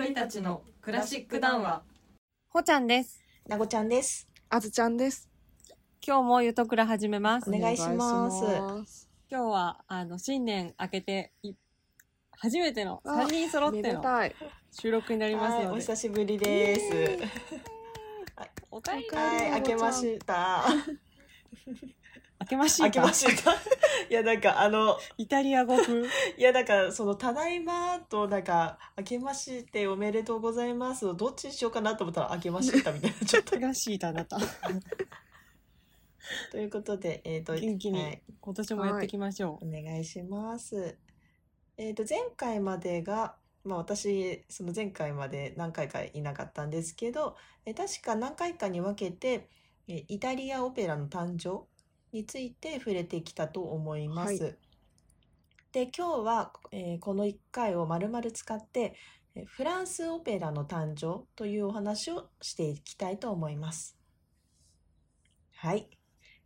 鳥たちのクラシック談話ほちゃんです。なごちゃんです。あずちゃんです。今日もゆとくら始めます。お願いします今日は、あの、新年明けてい、初めての、あ3人揃っめての。収録になりますはい、おので。久しぶりです。おかえりはい、明けました。明けまし明けまた。した。いや、なんか、あの、イタリア語風？いや、なんか、その、ただいまと、なんか、明けましておめでとうございますをどっちにしようかなと思ったら、明けましたみたいな、ちょっと。らしいだなた。ということで、えっ、と、元気にはい、今年もやっていきましょお願いします。えっ、と、前回までが、まあ私、その前回まで何回かいなかったんですけど、え確か何回かに分けて、えイタリアオペラの誕生について触れてきたと思います。はで、今日は、えーこの1回を丸々使って、えフランスオペラの誕生というお話をしていきたいと思います。はい。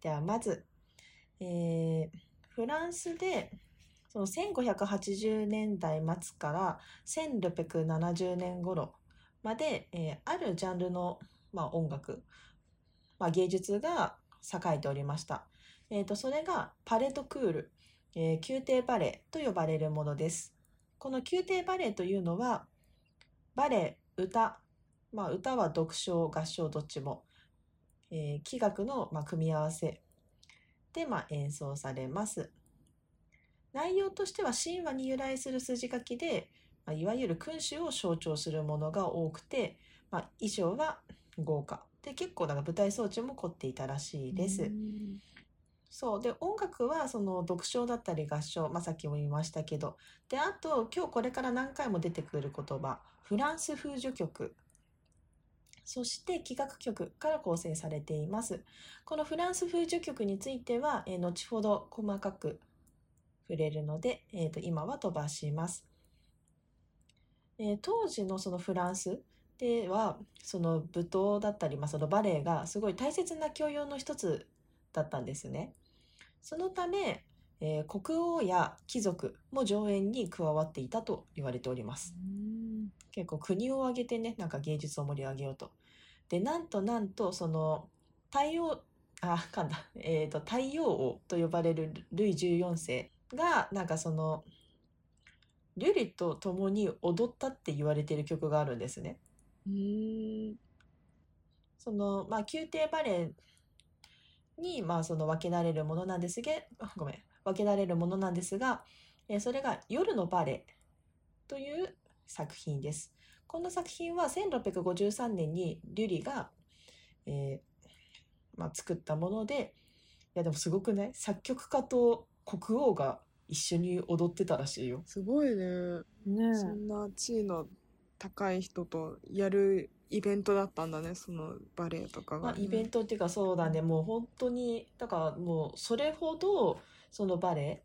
ではまず、えーフランスでその1580年代末から1670年頃まで、えーあるジャンルの、まあ、音楽、まあ、芸術が栄えておりました。えーとそれがパレドクール、えー宮廷バレエと呼ばれるものです。この宮廷バレエというのはバレエ、歌、まあ、歌は読唱、合唱どっちも、えー器楽の、まあ、組み合わせで、まあ、演奏されます。内容としては神話に由来する筋書きで、まあ、いわゆる君主を象徴するものが多くて、まあ、衣装は豪華で結構なんか舞台装置も凝っていたらしいです。そう。で音楽はその読唱だったり合唱、まあ、さっきも言いましたけど。であと今日これから何回も出てくる言葉フランス風序曲。そして器楽曲から構成されています。このフランス風序曲については、え後ほど細かく触れるので、えーと今は飛ばします、えー当時のそのフランスではその舞踏だったり、まあ、そのバレエがすごい大切な教養の一つだったんですね。そのため、えー国王や貴族も上演に加わっていたと言われております。結構国を挙げてね、なんか芸術を盛り上げようと。で、なんとなんと、その、太陽、あ、噛んだ、えっ、と、太陽王と呼ばれるルイ14世が、なんかその、ルリと共に踊ったって言われている曲があるんですね。うん。その、まあ、宮廷バレエに、まあ、その分けられるものなんですが、あごめん、分けられるものなんですが、えーそれが夜のバレエという作品です。この作品は1653年にリュリが、えーまあ、作ったもので、いやでもすごくない？作曲家と国王が一緒に踊ってたらしいよ。すごいね。ねそんな地位の高い人とやるイベントだったんだね、そのバレエとかが、まあ、イベントっていうかそうだね。もう本当にだからもうそれほどそのバレエ、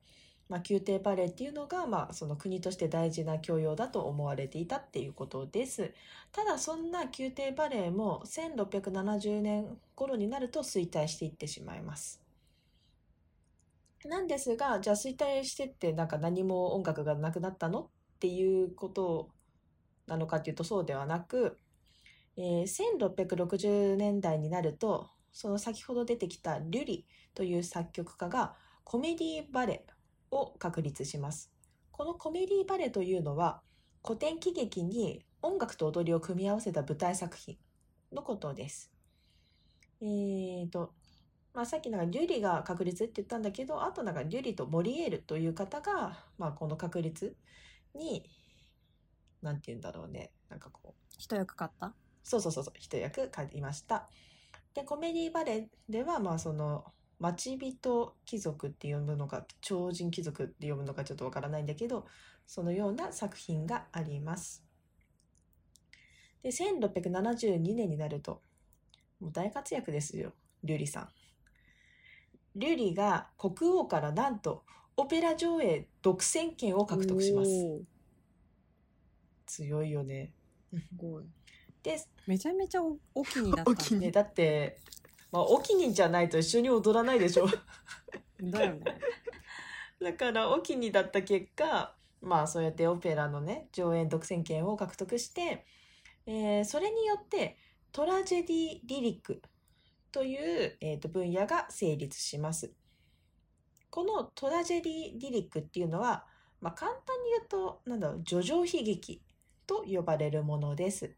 まあ、宮廷バレエっていうのが、まあ、その国として大事な教養だと思われていたっていうことです。ただそんな宮廷バレエも1670年頃になると衰退していってしまいます。なんですがじゃあ衰退してってなんか何も音楽がなくなったのっていうことなのかっていうとそうではなくえー1660年代になるとその先ほど出てきたリュリという作曲家がコメディバレを確立します。このコメディバレエというのは古典喜劇に音楽と踊りを組み合わせた舞台作品のことです。えーとまあ、さっきなんかリュリが確立って言ったんだけどあとなんかリュリとモリエールという方が、まあ、この確立になんて言うんだろうねなんかこう一役買った？そうそうそうそう、一役買いました。で、コメディバレエでは、まあその、町人貴族って読むのか、超人貴族って読むのかちょっとわからないんだけど、そのような作品があります。で、1672年になると、もう大活躍ですよ、リュリさん。リュリが国王からなんと、オペラ上映独占権を獲得します。強いよね。すごい。で、めちゃめちゃおお気になったお気にね、だって、まあ、お気にじゃないと一緒に踊らないでしょ。だよね だから、お気にだった結果、まあそうやってオペラのね上演独占権を獲得して、えーそれによってトラジェディ・リリックという、えーと分野が成立します。このトラジェディ・リリックっていうのは、まあ、簡単に言うとなんだろう叙情悲劇と呼ばれるものです。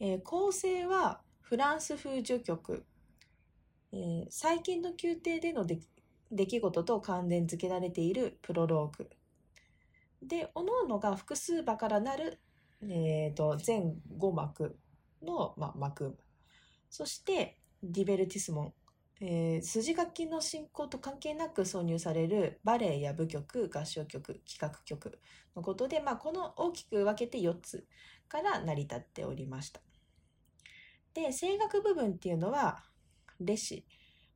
えー構成はフランス風序曲、えー最近の宮廷での出来事と関連付けられているプロローグ。で各々が複数場からなる、えー、と全5幕の、まあ、幕そしてディベルティスモン、えー筋書きの進行と関係なく挿入されるバレエや舞曲合唱曲企画曲のことで、まあ、この大きく分けて4つから成り立っておりました。で声楽部分っていうのはレシ、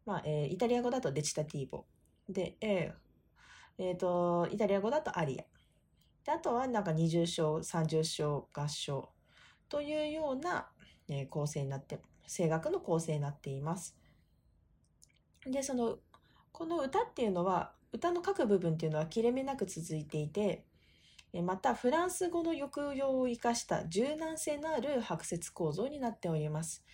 まあえーイタリア語だとデチタティーボで、えーえーとイタリア語だとアリアであとはなんか20章30章合唱というような、えー構成になって声楽の構成になっています。でそのこの歌っていうのは歌の各部分っていうのは切れ目なく続いていてまたフランス語の抑揚を生かした柔軟性のある拍節構造になっております。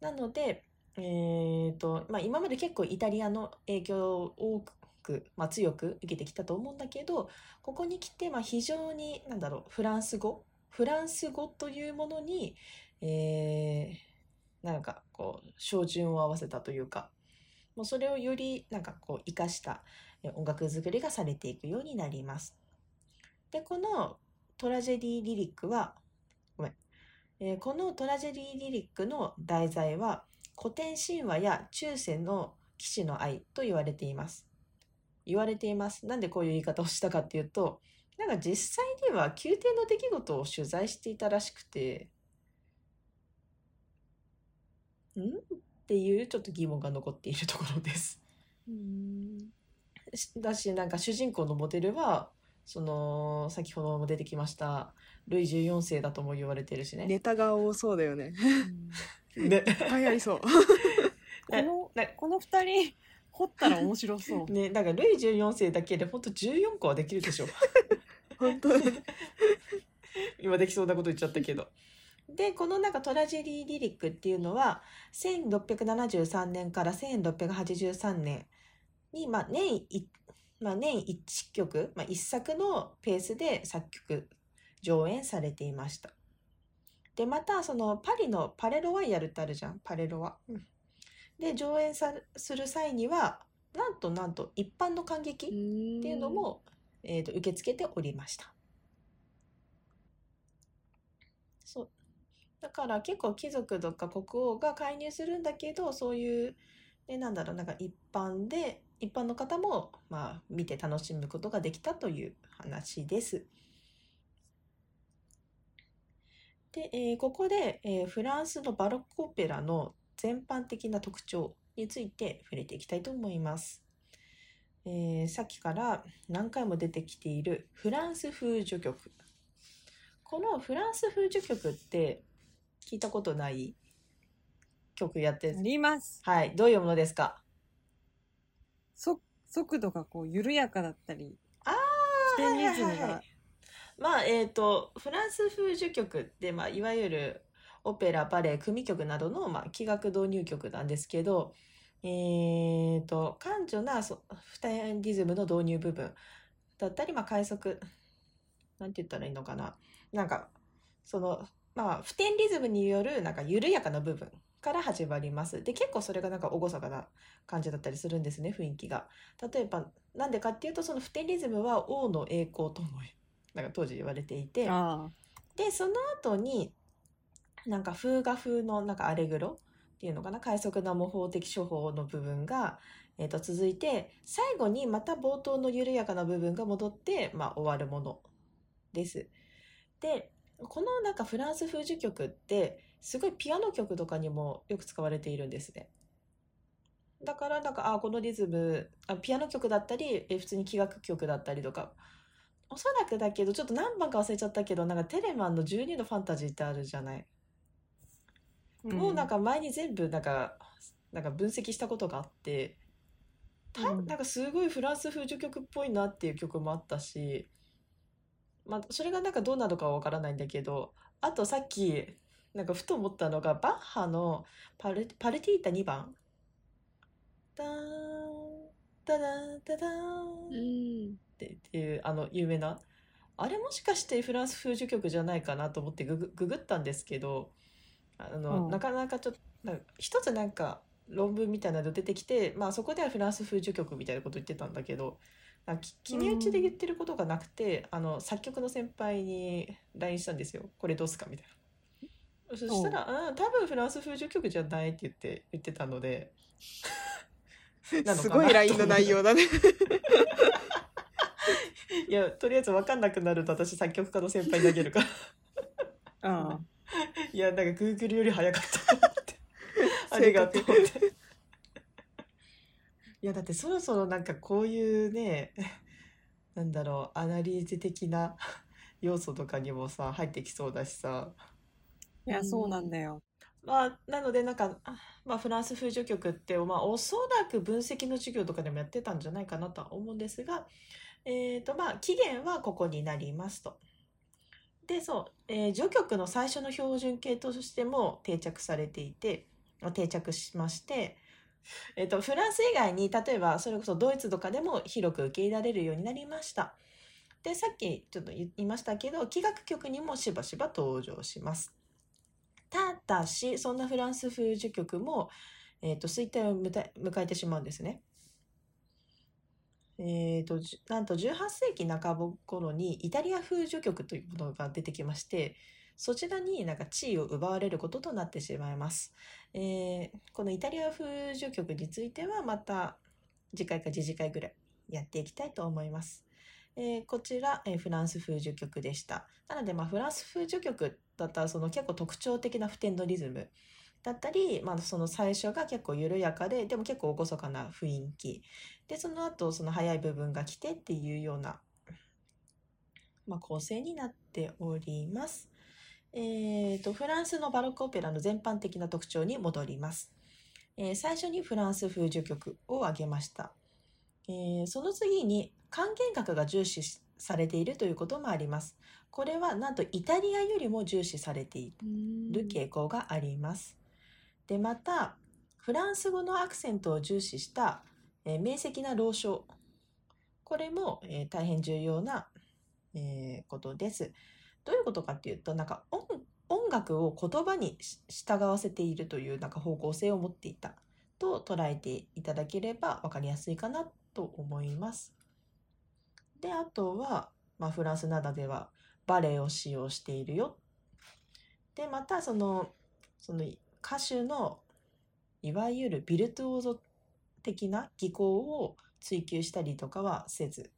なので、えーとまあ、今まで結構イタリアの影響を多く、まあ、強く受けてきたと思うんだけどここに来て、まあ、非常になんだろうフランス語フランス語というものに、えーなんかこう照準を合わせたというかもうそれをよりなんかこう生かした音楽作りがされていくようになります。でこのトラジェディ・リリックはごめん、えーこのトラジェディ・リリックの題材は古典神話や中世の騎士の愛と言われています。言われています。なんでこういう言い方をしたかっていうと、なんか実際には宮廷の出来事を取材していたらしくて、ん？っていうちょっと疑問が残っているところです。しだし、なんか主人公のモデルは、その、先ほども出てきました、ルイ14世だとも言われてるしね。ネタが多そうだよね。ね いっぱいありそう。このなこの二人掘ったら面白そう。ね、だからルイ14世だけでほんと14個はできるでしょ。本当に。今できそうなこと言っちゃったけど。で、このなんかトラジェディ・リリックっていうのは、1673年から1683年に、まあ年い、まあ年1曲、まあ1作のペースで作曲、上演されていました。で、またそのパリのパレロワイヤルってあるじゃん、パレロワ。で、上演さする際には、なんとなんと一般の観劇っていうのも、えー、と受け付けておりました。そう。だから結構貴族とか国王が介入するんだけど、そういう、ね、なんだろう、なんか一般で、一般の方も、まあ、見て楽しむことができたという話です。で、えーここで、えーフランスのバロックオペラの全般的な特徴について触れていきたいと思います。えーさっきから何回も出てきているフランス風序曲。このフランス風序曲って聞いたことない曲やってあります。はい、どういうものですか？そ速度がこう緩やかだったり、あ起点リズムが。はいはいはい。まあ、えっ、と、フランス風序曲って、まあ、いわゆるオペラ、バレエ、組曲などの、まあ、器楽導入曲なんですけど、えっ、と、感情なそ普天リズムの導入部分だったり、まあ、快速、なんて言ったらいいのかな。なんか、その、まあ、普天リズムによる、なんか、緩やかな部分から始まります。で、結構それがなんか、厳かな感じだったりするんですね、雰囲気が。例えば、なんでかっていうと、その普天リズムは王の栄光とも、なんか当時言われていて、あで、その後に、なんか風画風のなんかアレグロっていうのかな、快速な模倣的処方の部分が、えーと続いて、最後にまた冒頭の緩やかな部分が戻って、まあ終わるものです。で、このなんかフランス風序曲って、すごいピアノ曲とかにもよく使われているんですね。だからなんか、あ、このリズム、あピアノ曲だったり、え普通に器楽曲だったりとか、おそらくだけど、ちょっと何番か忘れちゃったけど、なんかテレマンの12のファンタジーってあるじゃない。あ。もうなんか前に全部なんか、なんか分析したことがあって、たうんなんかすごいフランス風序曲っぽいなっていう曲もあったし、まあ、それがなんかどうなのかはわからないんだけどあとさっきなんかふと思ったのがバッハのパルパルティータ2番。ダーンダダンダダーン。うんってっていうあの有名な。あれもしかしてフランス風序曲じゃないかなと思ってググググったんですけどあの、うん。なかなかちょっと一つなんか論文みたいなの出てきて、まあ、そこではフランス風序曲みたいなこと言ってたんだけど決め打ちで言ってることがなくて、あの作曲の先輩に LINE したんですよ。これどうすかみたいな。そしたら「うん多分フランス風序曲じゃない」って言って言ってたので。すごい LINE の内容だね。いやとりあえず分かんなくなると私作曲家の先輩にあげるから。あいやなんか Google より早かったと思って。ありがとうっていやだってそろそろなんかこういうね なんだろうアナリーゼ的な 要素とかにもさ入ってきそうだしさいや、そうなんだよ。まあなのでなんか、あまあ、フランス風序曲って、まあ、おそらく分析の授業とかでもやってたんじゃないかなとは思うんですが、えーとまあ、起源はここになりますと。でそう、えー序曲の最初の標準形としても定着されていてあ定着しまして、えー、とフランス以外に例えばそれこそドイツとかでも広く受け入れられるようになりました。でさっきちょっと言いましたけど器楽曲にもしばしば登場します。ただしそんなフランス風序曲も、えー、と衰退を迎えてしまうんですね。えー、となんと18世紀半ば頃にイタリア風序曲というものが出てきましてそちらになんか地位を奪われることとなってしまいます。えーこのイタリア風序曲についてはまた次回か次々回ぐらいやっていきたいと思います。えーこちら、えーフランス風序曲でした。なので、まあ、フランス風序曲だったらその結構特徴的な普天のリズムだったり、まあ、その最初が結構緩やかででも結構厳かな雰囲気でその後その速い部分が来てっていうような、まあ、構成になっております。えー、とフランスのバロックオペラの全般的な特徴に戻ります。えー最初にフランス風序曲を挙げました。えーその次に管弦楽が重視されているということもあります。これはなんとイタリアよりも重視されている傾向があります。でまたフランス語のアクセントを重視した、えー明晰な朗唱これも、えー大変重要な、えーことです。どういうことかっていうとなんか音音楽を言葉に従わせているというなんか方向性を持っていたと捉えていただければ分かりやすいかなと思います。であとは、まあ、フランスなどではバレエを使用しているよ。でまたそのその歌手のいわゆるビルトゥオーゾ的な技巧を追求したりとかはせず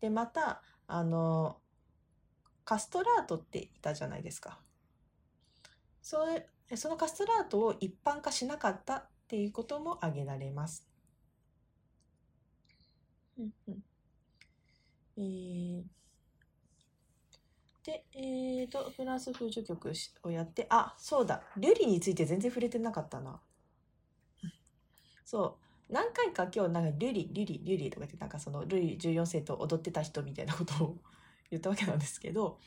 でまたあのカストラートっていたじゃないですかそれそのカストラートを一般化しなかったっていうことも挙げられます。うんうんえーで、えーと、フランス風序曲をやって、あ、そうだ、リュリについて全然触れてなかったな。そう、何回か今日、なんか、リュリ、リュリ、リュリとか言って、なんかその、ルイ14世と踊ってた人みたいなことを言ったわけなんですけど、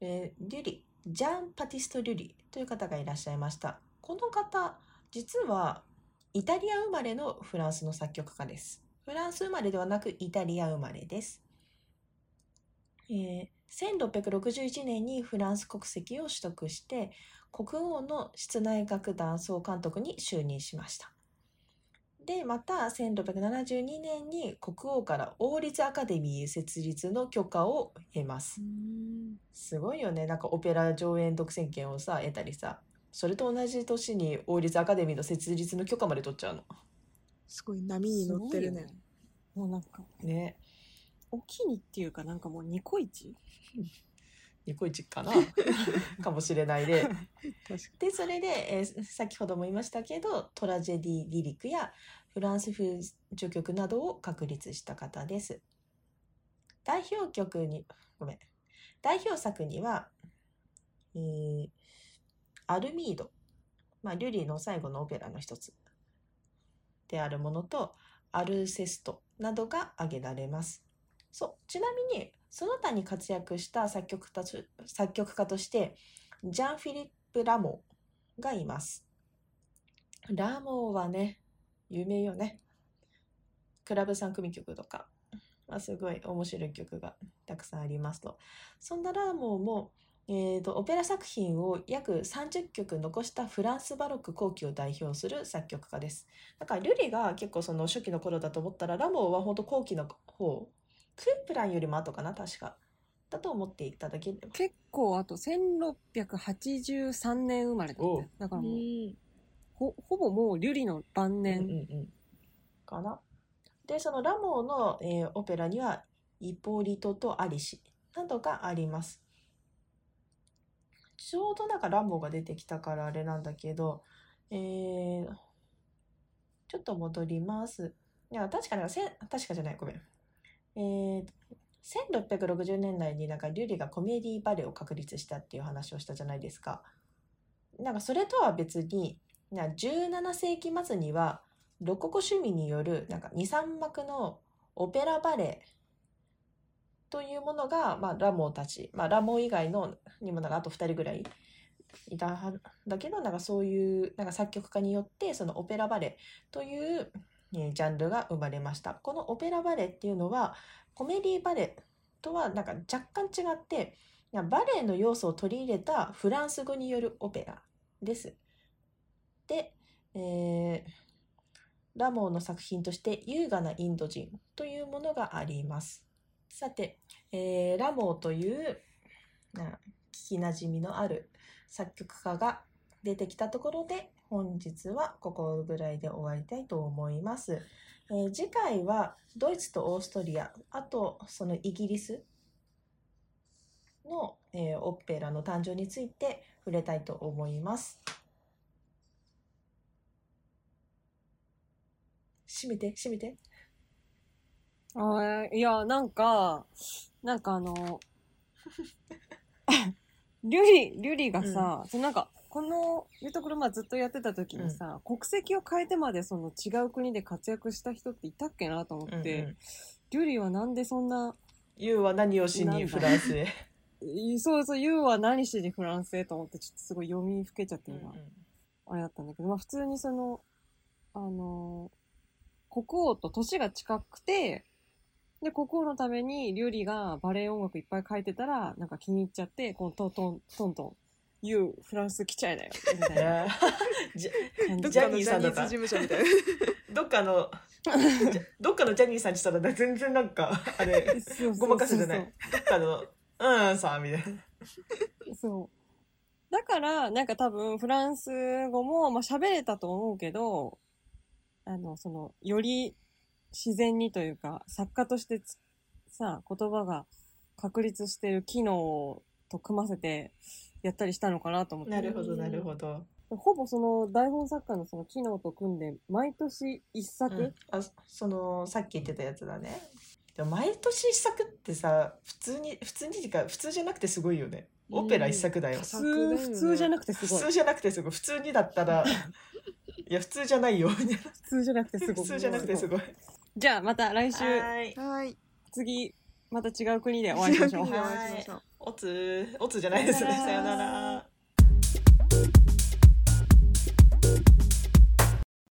えーリュリ、ジャン・パティスト・リュリという方がいらっしゃいました。この方、実は、イタリア生まれのフランスの作曲家です。フランス生まれではなく、イタリア生まれです。えー1661年にフランス国籍を取得して国王の室内楽団総監督に就任しました。でまた1672年に国王から王立アカデミー設立の許可を得ます。すごいよねなんかオペラ上演独占権をさ得たりさそれと同じ年に王立アカデミーの設立の許可まで取っちゃうの。すごい波に乗ってるね。もうなんか、ねおきにっていうかなんかもうニコイチ？ニコイチかな かもしれないで。でそれで、えー先ほども言いましたけどトラジェディ・リリックやフランス風序曲などを確立した方です。代表曲にごめん代表作には、えーアルミード、まあ、リュリーの最後のオペラの一つであるものとアルセストなどが挙げられます。そうちなみにその他に活躍した作曲家と作曲家としてジャン・フィリップ・ラモーがいます。ラモーはね有名よね。クラブ3組曲とか、まあ、すごい面白い曲がたくさんありますと。そんなラモーも、えーとオペラ作品を約30曲残したフランスバロック後期を代表する作曲家です。だからルリが結構その初期の頃だと思ったらラモーは本当後期の方ープランよりも後かな確か。だと思っていただければ。結構あと1683年生まれだってだからうもうん。ほほぼもうリュリの晩うん年、うんうん。かな。でそのラモーの、えーオペラにはイポリトとアリシ。などがあります。ちょうどなんかラモーが出てきたからあれなんだけど、えーちょっと戻ります。いや確かにせん確かじゃない。ごめん。えー1660年代になんかリュリがコメディバレエを確立したっていう話をしたじゃないですか。なんかそれとは別にな17世紀末にはロココ趣味によるなんか23幕のオペラバレエというものが、まあ、ラモーたち、まあ、ラモー以外のにもなんかあと2人ぐらいいたはだけどなんかそういうなんか作曲家によってそのオペラバレエという、ジャンルが生まれましたこのオペラバレエっていうのはコメディバレエとはなんか若干違ってバレエの要素を取り入れたフランス語によるオペラです。で、えーラモーの作品として優雅なインド人というものがあります。さて、えーラモーという聞きなじみのある作曲家が出てきたところで本日はここぐらいで終わりたいと思います。えー次回はドイツとオーストリア、あとそのイギリスの、えーオペラの誕生について触れたいと思います。閉めて、閉めて。あーいやなんかなんかあの リュリリュリがさ、そのなんかこのユートクルマずっとやってた時にさ、国籍を変えてまでその違う国で活躍した人っていたっけなと思って、うんうん。リュリはなんでそんなユウは何をしにフランスへ？い そうそう、ユーは何しにフランスへと思って、ちょっとすごい読みふけちゃってうん今、あれだったんだけど、まあ普通にその、あのー国王と年が近くて、で、国王のために、リュウリがバレエ音楽いっぱい書いてたら、なんか気に入っちゃって、こうトントン、トントン、ユー、フランス来ちゃいなよ、みたいなジャニーさんだった事務所みたいな。どっかの、じゃどっかのジャニーさんにしたら全然なんか、あれ、ごまかすじゃない？どっかの、うんさ、みたいな。そう。だから、なんか多分、フランス語も、まあ喋れたと思うけど、あの、その、より自然にというか、作家としてつさ、言葉が確立してる機能と組ませてやったりしたのかなと思って。なるほど、なるほど。ほぼその台本作家のその機能と組んで、毎年一作、うん。あそのさっき言ってたやつだね。でも毎年一作ってさ普通に普通にか普通じゃなくてすごいよね。オペラ一作だよ、うん普通、普通じゃなくてすごい。普通じゃなくてすごい。普通にだったら いや普通じゃないよ。普通じゃなくてすごい。普通じゃなくてすごい。じゃあまた来週、はい。はい。次、また違う国でお会いしましょう。おつおつじゃないですね。さよなら